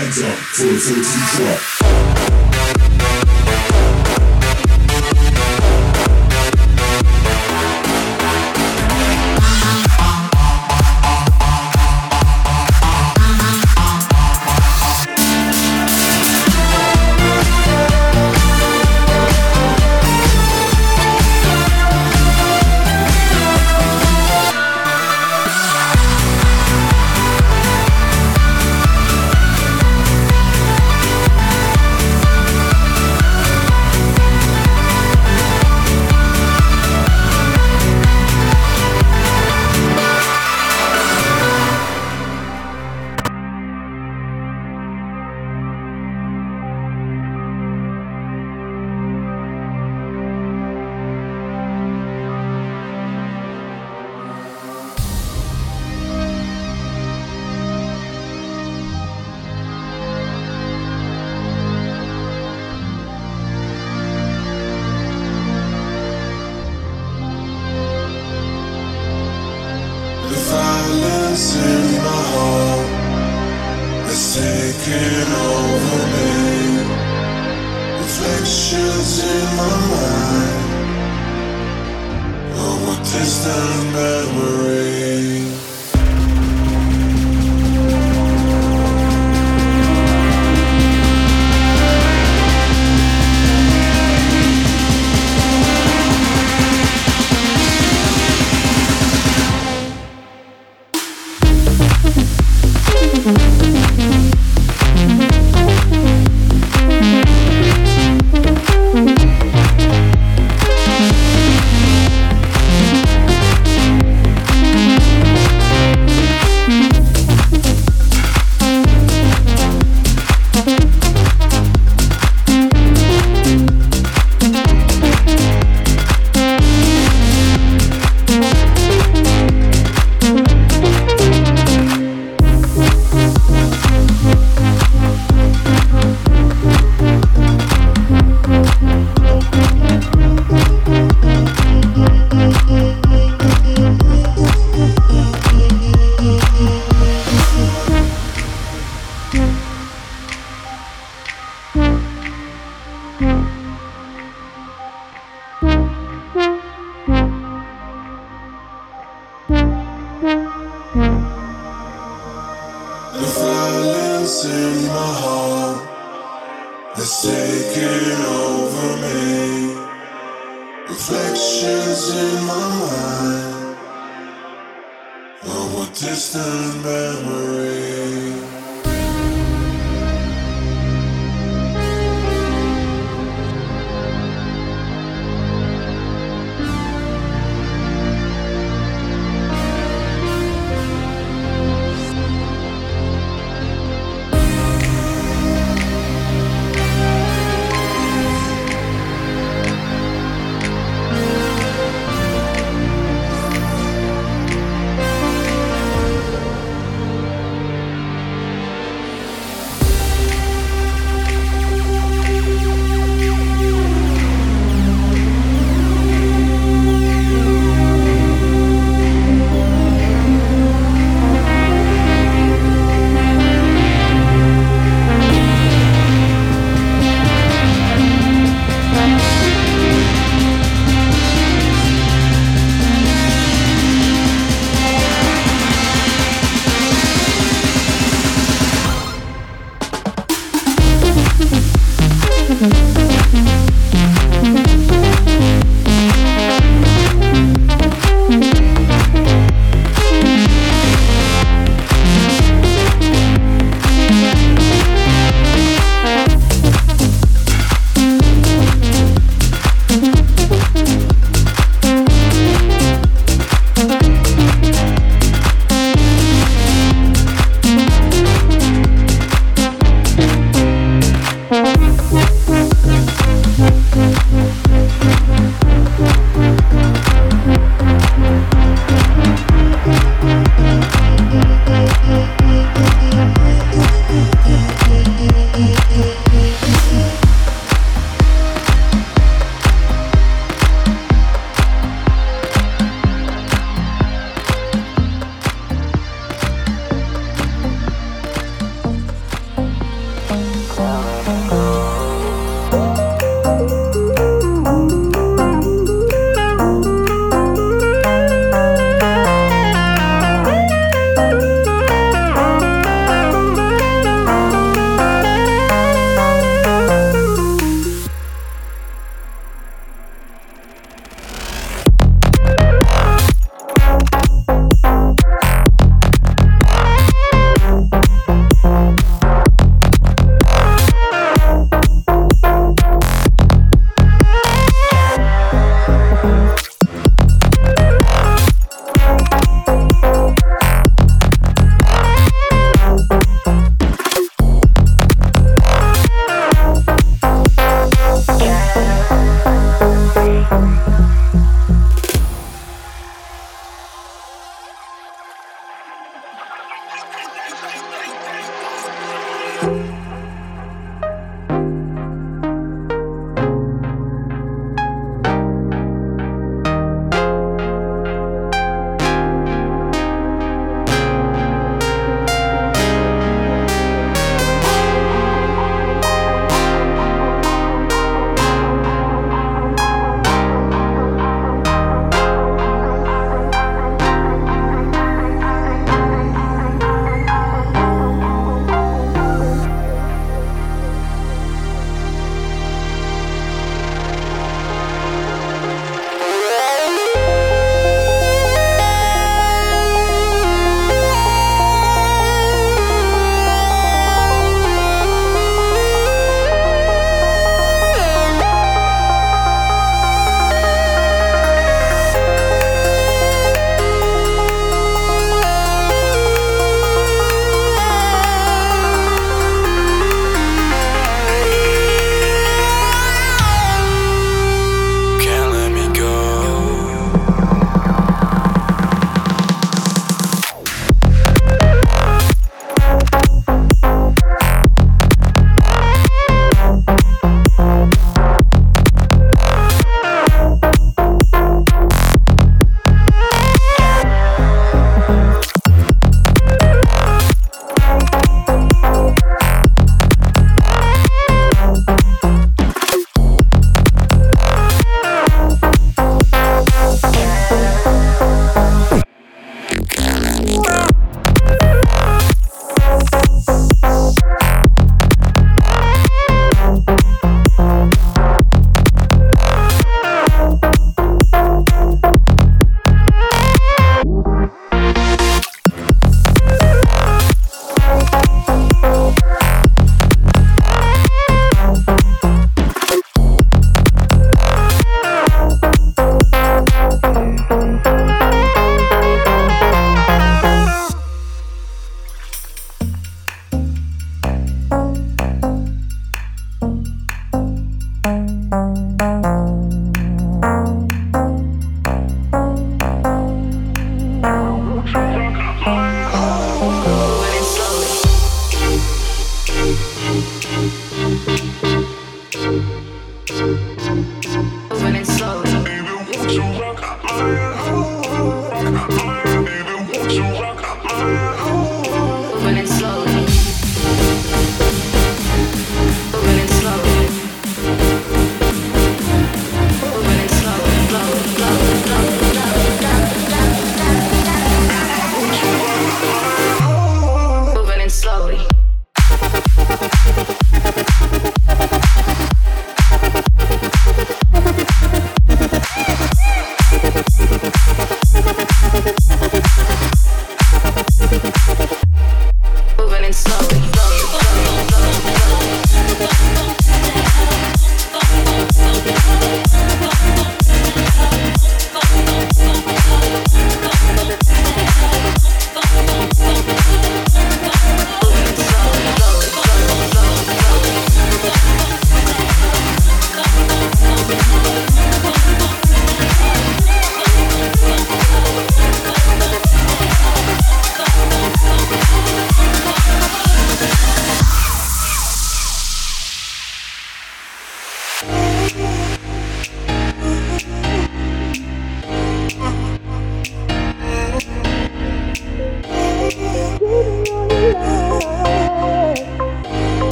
hands up for the 14 drop.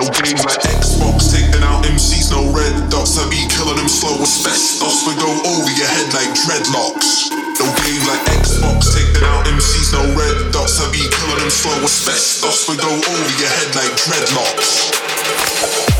no games like Xbox taking out MCs, no red dots. I be killing them slow with specs. Thoughts would go over your head like dreadlocks. No game like Xbox, taking out MCs, no red dots. I be killing them slow with specs. Thoughts would go over your head like dreadlocks.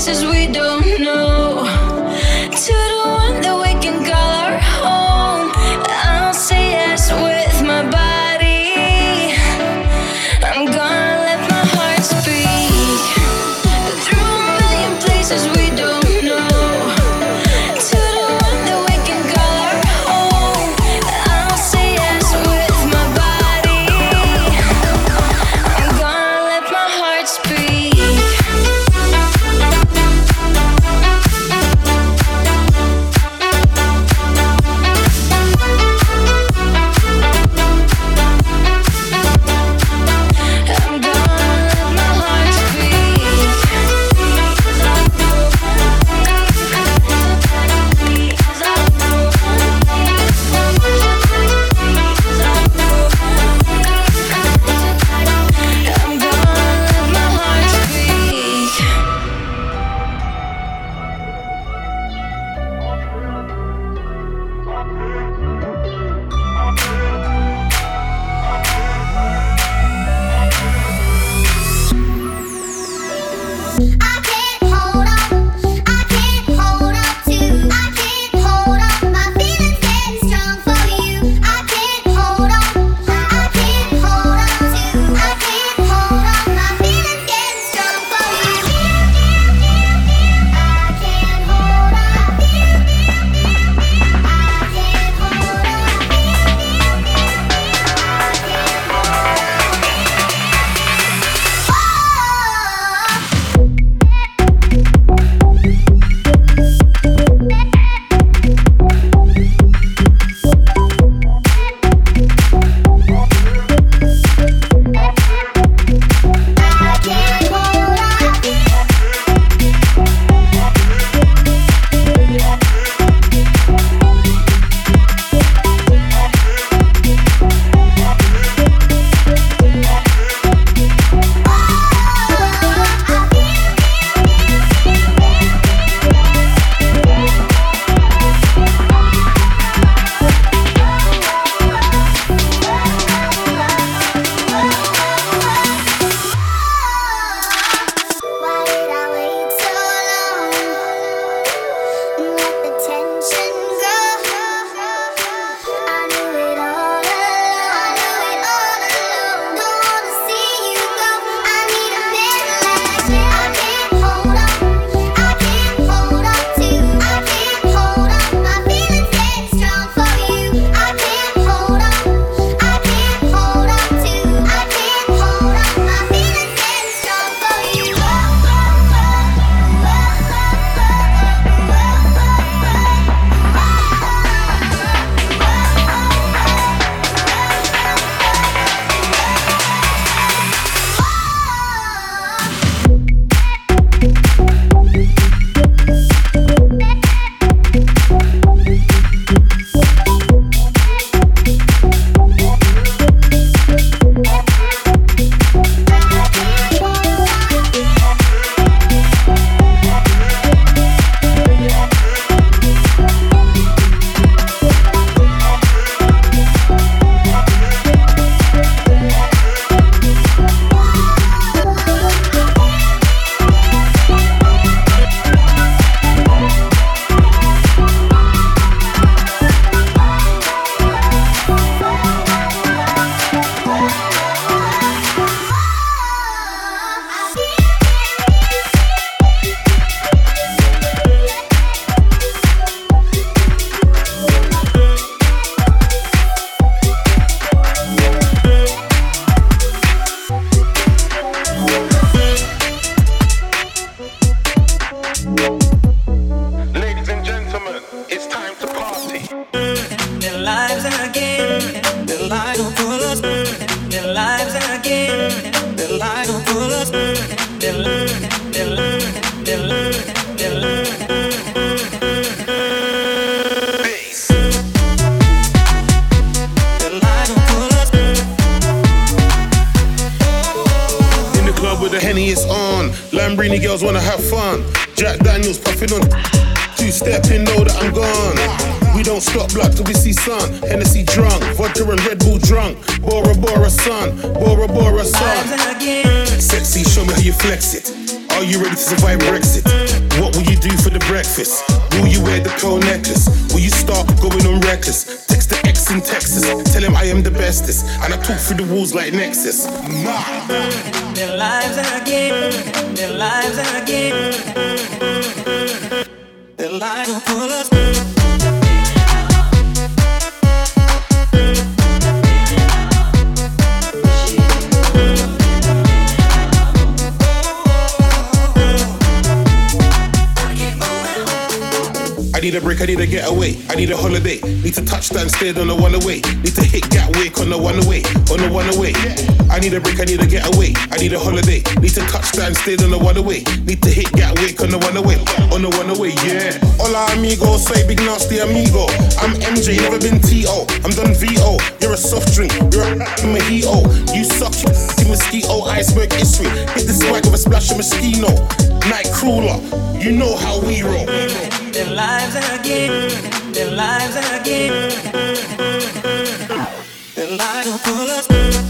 Henny is on. Lives will pull us. Need a break, I need a getaway, I need a holiday. Need to touchdown, stay on the one away. Need to hit Gatwick on the one away, on the one away. I need a break, I need a getaway, I need a holiday. Need to touchdown, stay on the one away. Need to hit Gatwick on the one away, on the one away, yeah. Hola amigo, say big nasty amigo. I'm MJ, never been TO. I'm done VO. You're a soft drink, you're a mojito. You suck, you mosquito, iceberg history. Hit the swag with a splash of mosquito. Night crawler, you know how we roll. Their lives are a. Their lives are a. Their lives will pull us.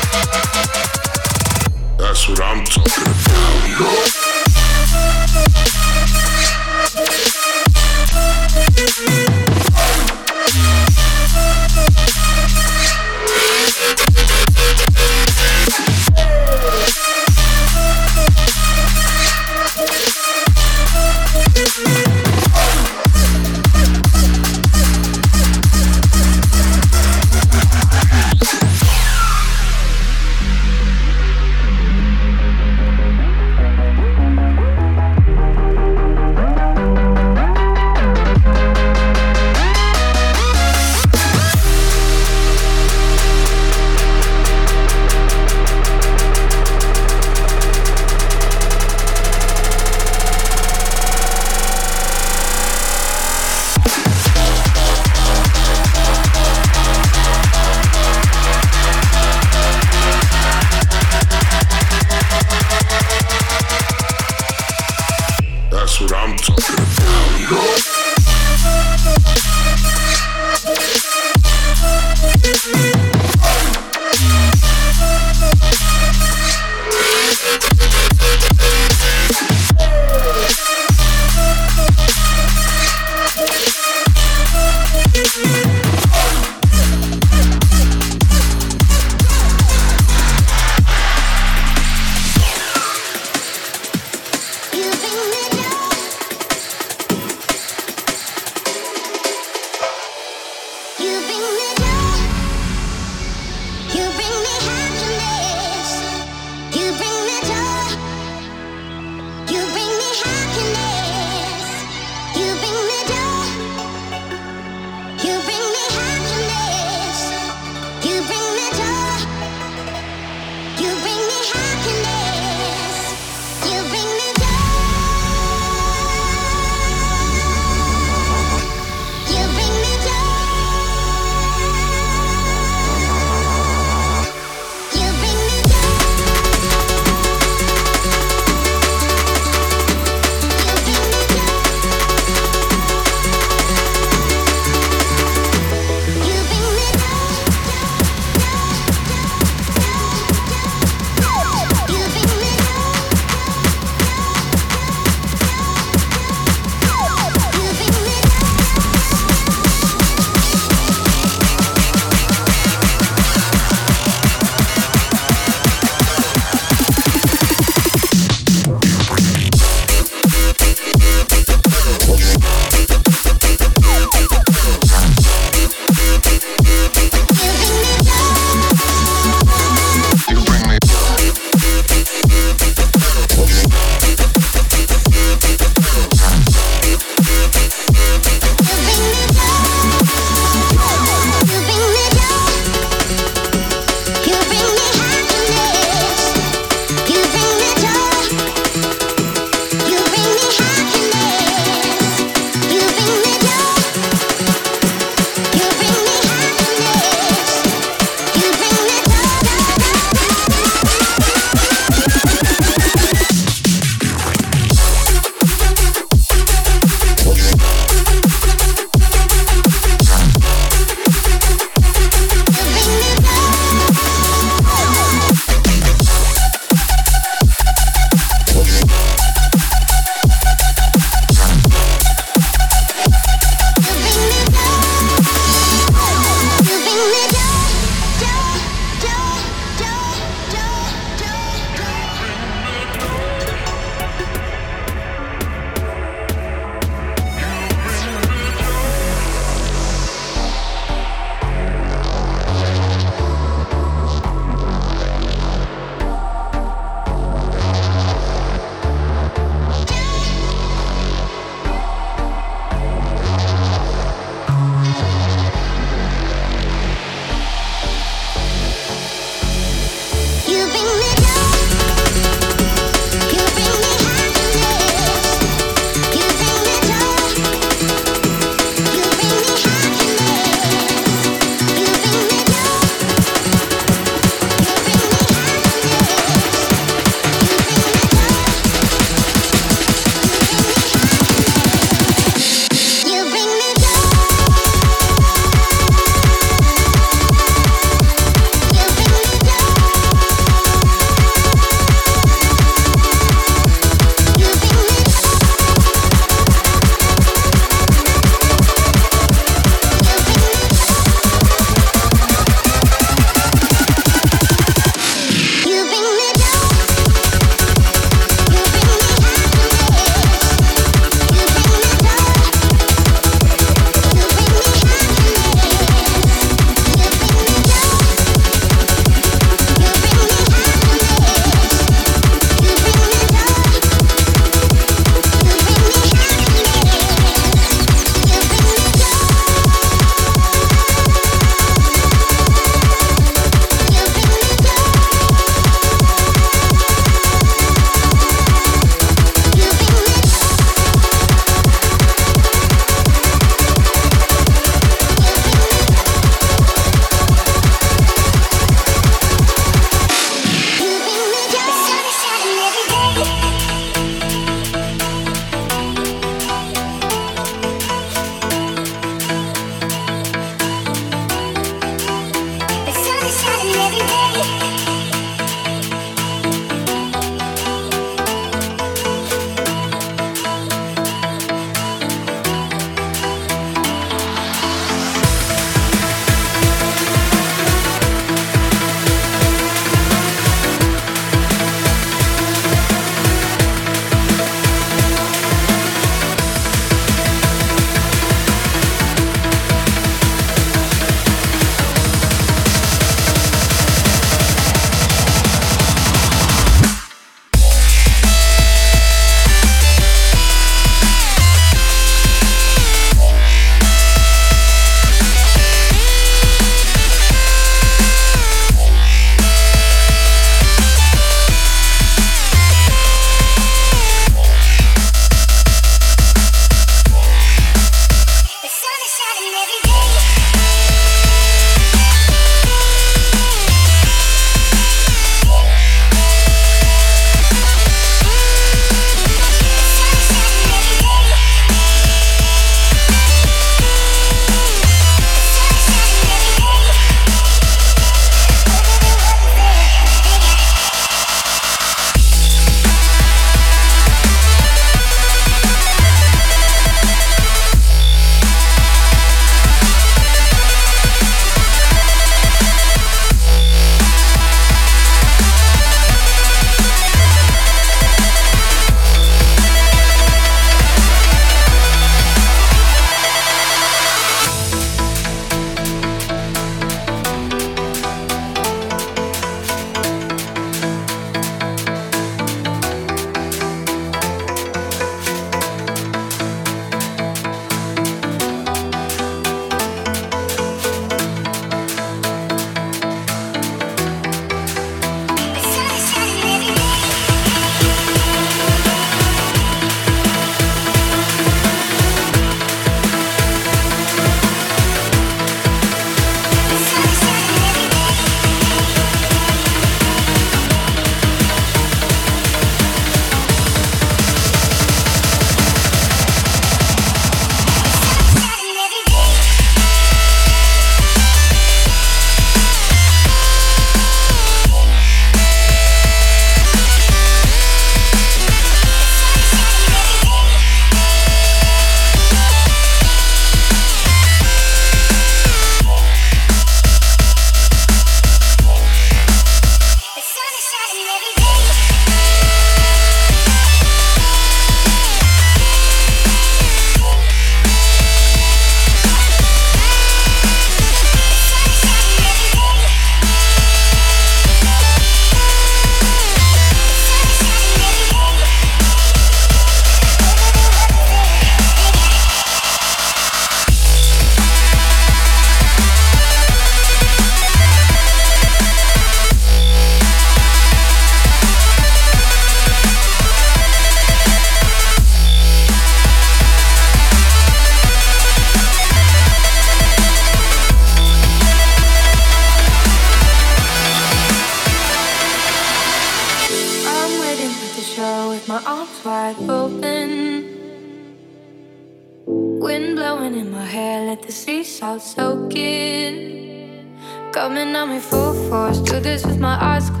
soaking. Coming on me full force, do this with my eyes closed.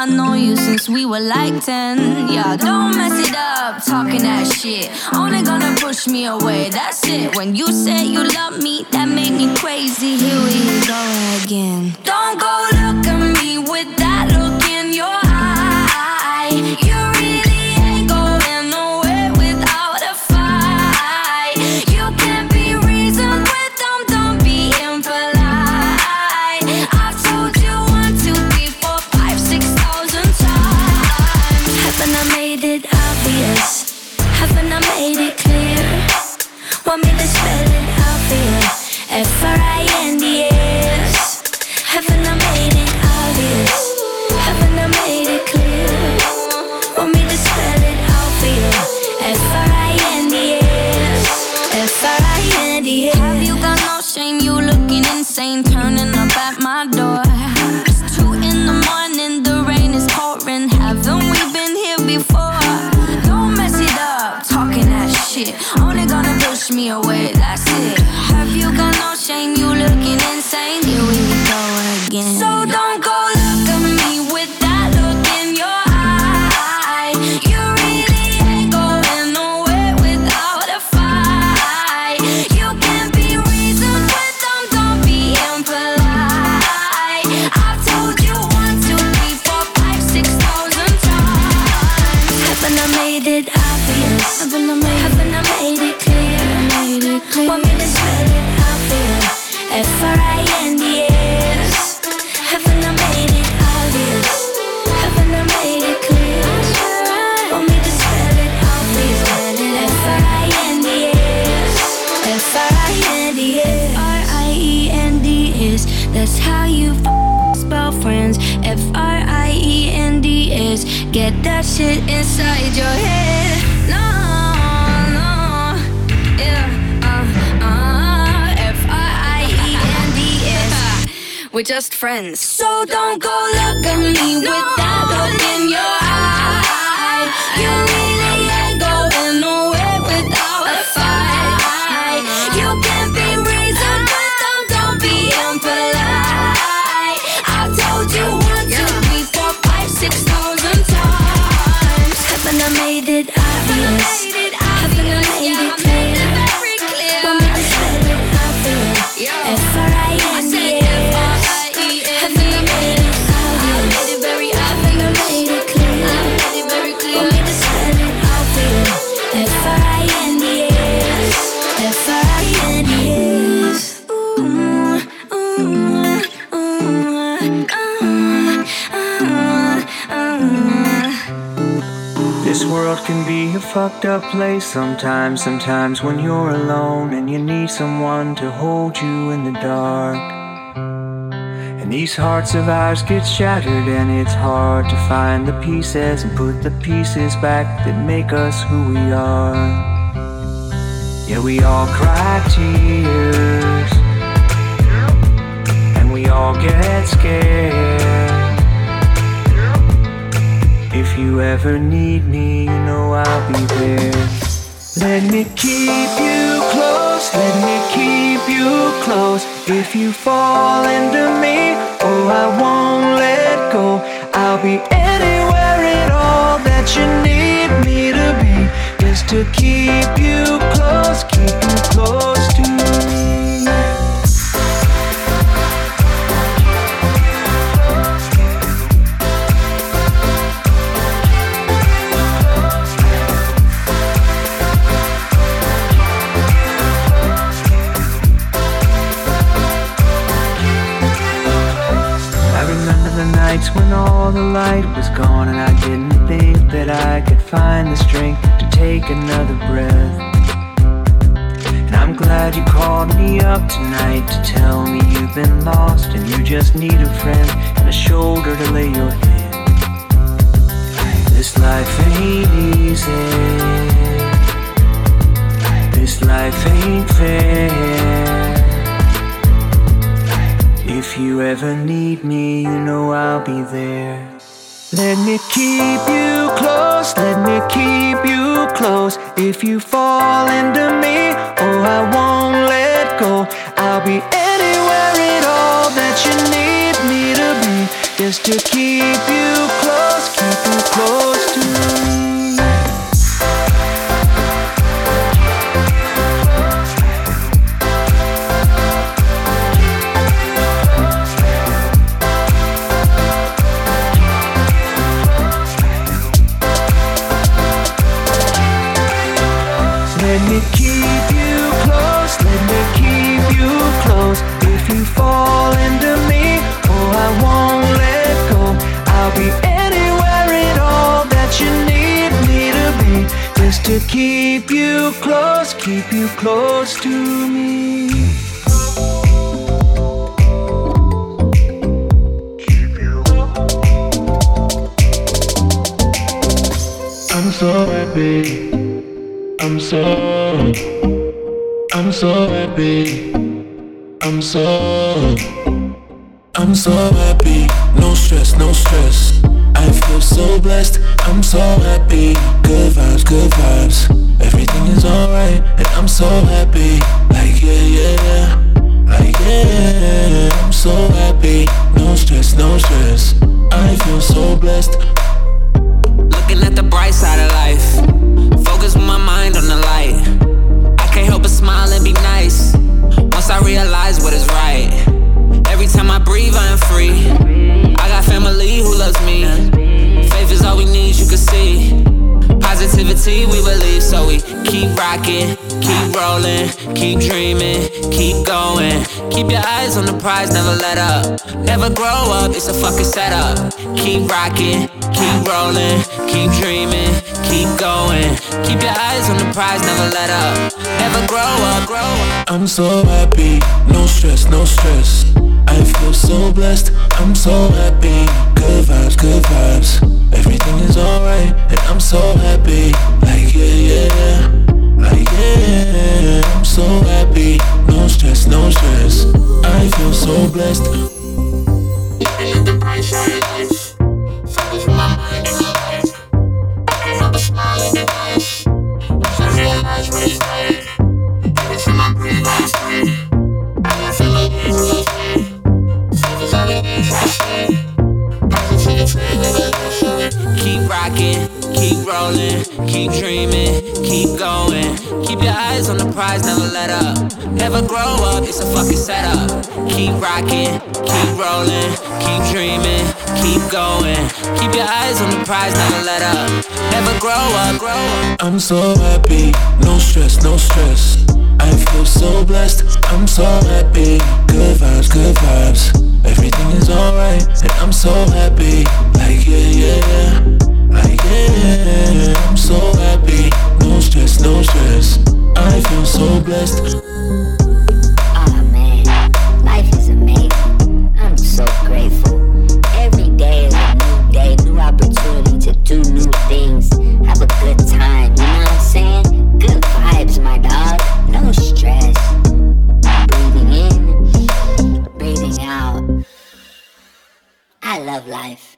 I know you since we were like 10. Yeah, don't mess it up, talking that shit. Only gonna push me away, that's it. When you say you love me, that made me crazy. Here we go again. Don't go look at me with that look. Just friends. So don't go look at me with that look in your eye. You really ain't going nowhere without a fight. You can be reasoned, but don't, don't be impolite. I told you one, two, three, four, five, six thousand times. Haven't I made it obvious? Can be a fucked up place sometimes. Sometimes when you're alone and you need someone to hold you in the dark. And these hearts of ours get shattered, and it's hard to find the pieces and put the pieces back that make us who we are. Yeah, we all cry tears, and we all get scared. If you ever need me, you know I'll be there. Let me keep you close, let me keep you close. If you fall into me, oh, I won't let go. I'll be anywhere at all that you need me to be. Just to keep you close, when all the light was gone and I didn't think that I could find the strength to take another breath. And I'm glad you called me up tonight to tell me you've been lost and you just need a friend and a shoulder to lay your head. This life ain't easy. This life ain't fair. If you ever need me, you know I'll be there. Let me keep you close, let me keep you close. If you fall into me, oh, I won't let go. I'll be anywhere at all that you need me to be. Just to keep you keep rolling, keep dreaming, keep going. Keep your eyes on the prize, never let up. Never grow up, grow up. I'm so happy, no stress, no stress. I feel so blessed, I'm so happy. Good vibes, good vibes. Everything is alright, and I'm so happy. Like yeah, yeah, yeah. Like yeah, I'm so happy. No stress, no stress. I feel so blessed. I'm gonna Thank you. Keep rocking, keep rolling, keep dreaming, keep going. Keep your eyes on the prize, never let up. Never grow up, it's a fucking setup. Keep rocking, keep rolling, keep dreaming, keep going. Keep your eyes on the prize, never let up. Never grow up, grow up. I'm so happy, no stress, no stress. I feel so blessed, I'm so happy. Good vibes, good vibes. Everything is alright, and I'm so happy. Like, yeah, yeah. Like, yeah, I'm so happy. No stress, no stress. I feel so blessed. Man, life is amazing. I'm so grateful. Every day is a new day, new opportunity to do new things. Have a good time, you know what I'm saying? Good vibes, my dog. Love life.